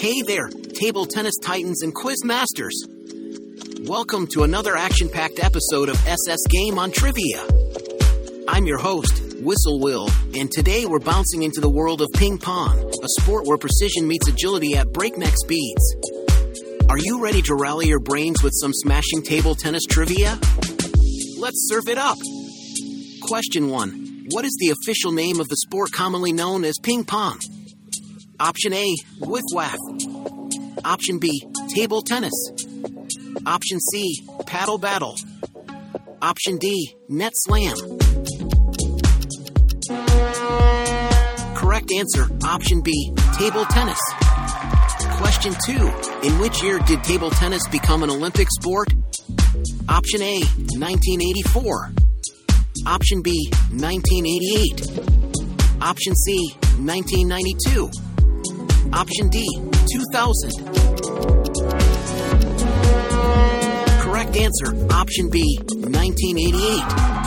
Hey there, table tennis titans and quiz masters. Welcome to another action packed episode of SS Game on Trivia. I'm your host, Whistle Will, and today we're bouncing into the world of ping pong, a sport where precision meets agility at breakneck speeds. Are you ready to rally your brains with some smashing table tennis trivia? Let's surf it up. Question 1 What is the official name of the sport commonly known as ping pong? Option A, whiff waff. Option B, table tennis. Option C, paddle battle. Option D, net slam. Correct answer, option B, table tennis. Question 2. In which year did table tennis become an Olympic sport? Option A, 1984. Option B, 1988. Option C, 1992. Option D, 2000. Correct answer, option B, 1988.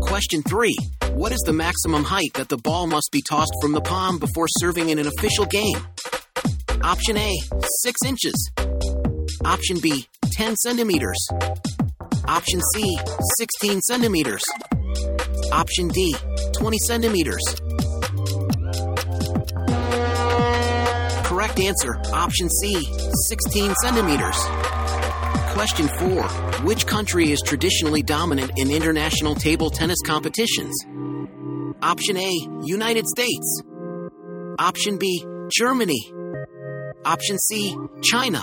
Question 3. What is the maximum height that the ball must be tossed from the palm before serving in an official game? Option A, 6 inches. Option B, 10 centimeters. Option C, 16 centimeters. Option D, 20 centimeters. Correct answer, option C, 16 centimeters. Question 4. Which country is traditionally dominant in international table tennis competitions? Option A, United States. Option B, Germany. Option C, China.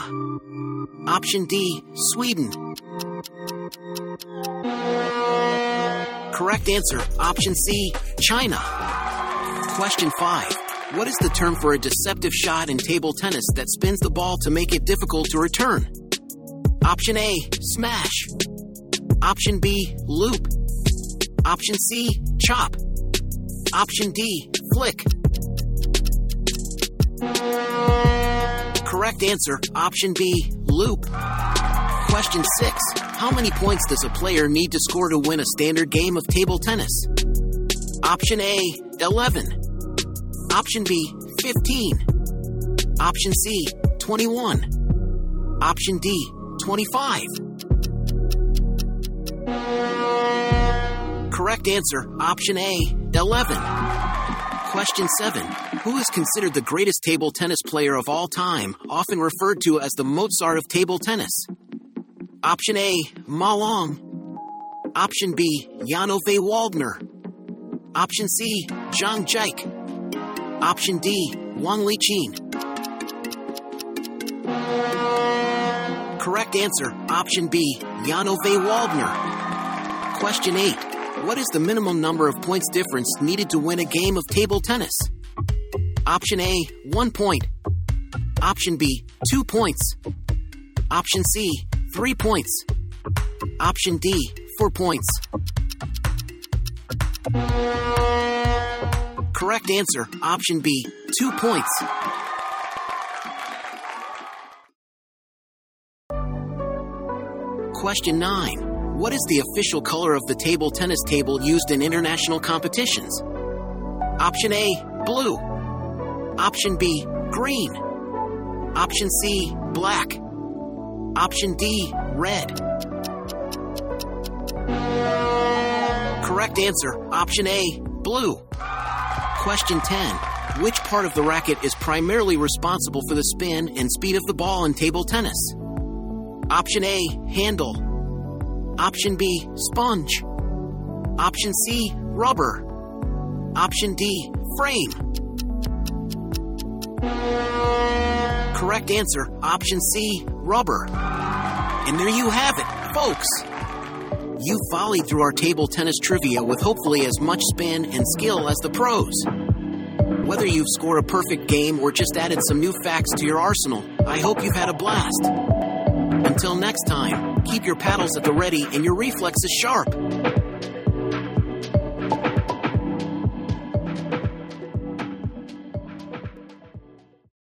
Option D, Sweden. Correct answer, option C, China. Question 5. What is the term for a deceptive shot in table tennis that spins the ball to make it difficult to return? Option A, smash. Option B, loop. Option C, chop. Option D, flick. Correct answer, option B, loop. Question 6. How many points does a player need to score to win a standard game of table tennis? Option A, 11. Option B, 15. Option C, 21. Option D, 25. Correct answer, option A, 11. Question 7. Who is considered the greatest table tennis player of all time, often referred to as the Mozart of table tennis? Option A, Ma Long. Option B, Jan-Ove Waldner. Option C, Zhang Jike. Option D, Wang Liqin. Correct answer, option B, Jan-Ove Waldner. Question 8. What is the minimum number of points difference needed to win a game of table tennis? Option A, 1 point. Option B, 2 points. Option C, 3 points. Option D, 4 points. Correct answer, option B, 2 points. Question 9. What is the official color of the table tennis table used in international competitions? Option A, blue. Option B, green. Option C, black. Option D, red. Correct answer, option A, blue. Question 10. Which part of the racket is primarily responsible for the spin and speed of the ball in table tennis? Option A, handle. Option B, sponge. Option C, rubber. Option D, frame. Correct answer, option C, rubber. And there you have it, folks. You've volleyed through our table tennis trivia with hopefully as much spin and skill as the pros. Whether you've scored a perfect game or just added some new facts to your arsenal, I hope you've had a blast. Until next time, keep your paddles at the ready and your reflexes sharp.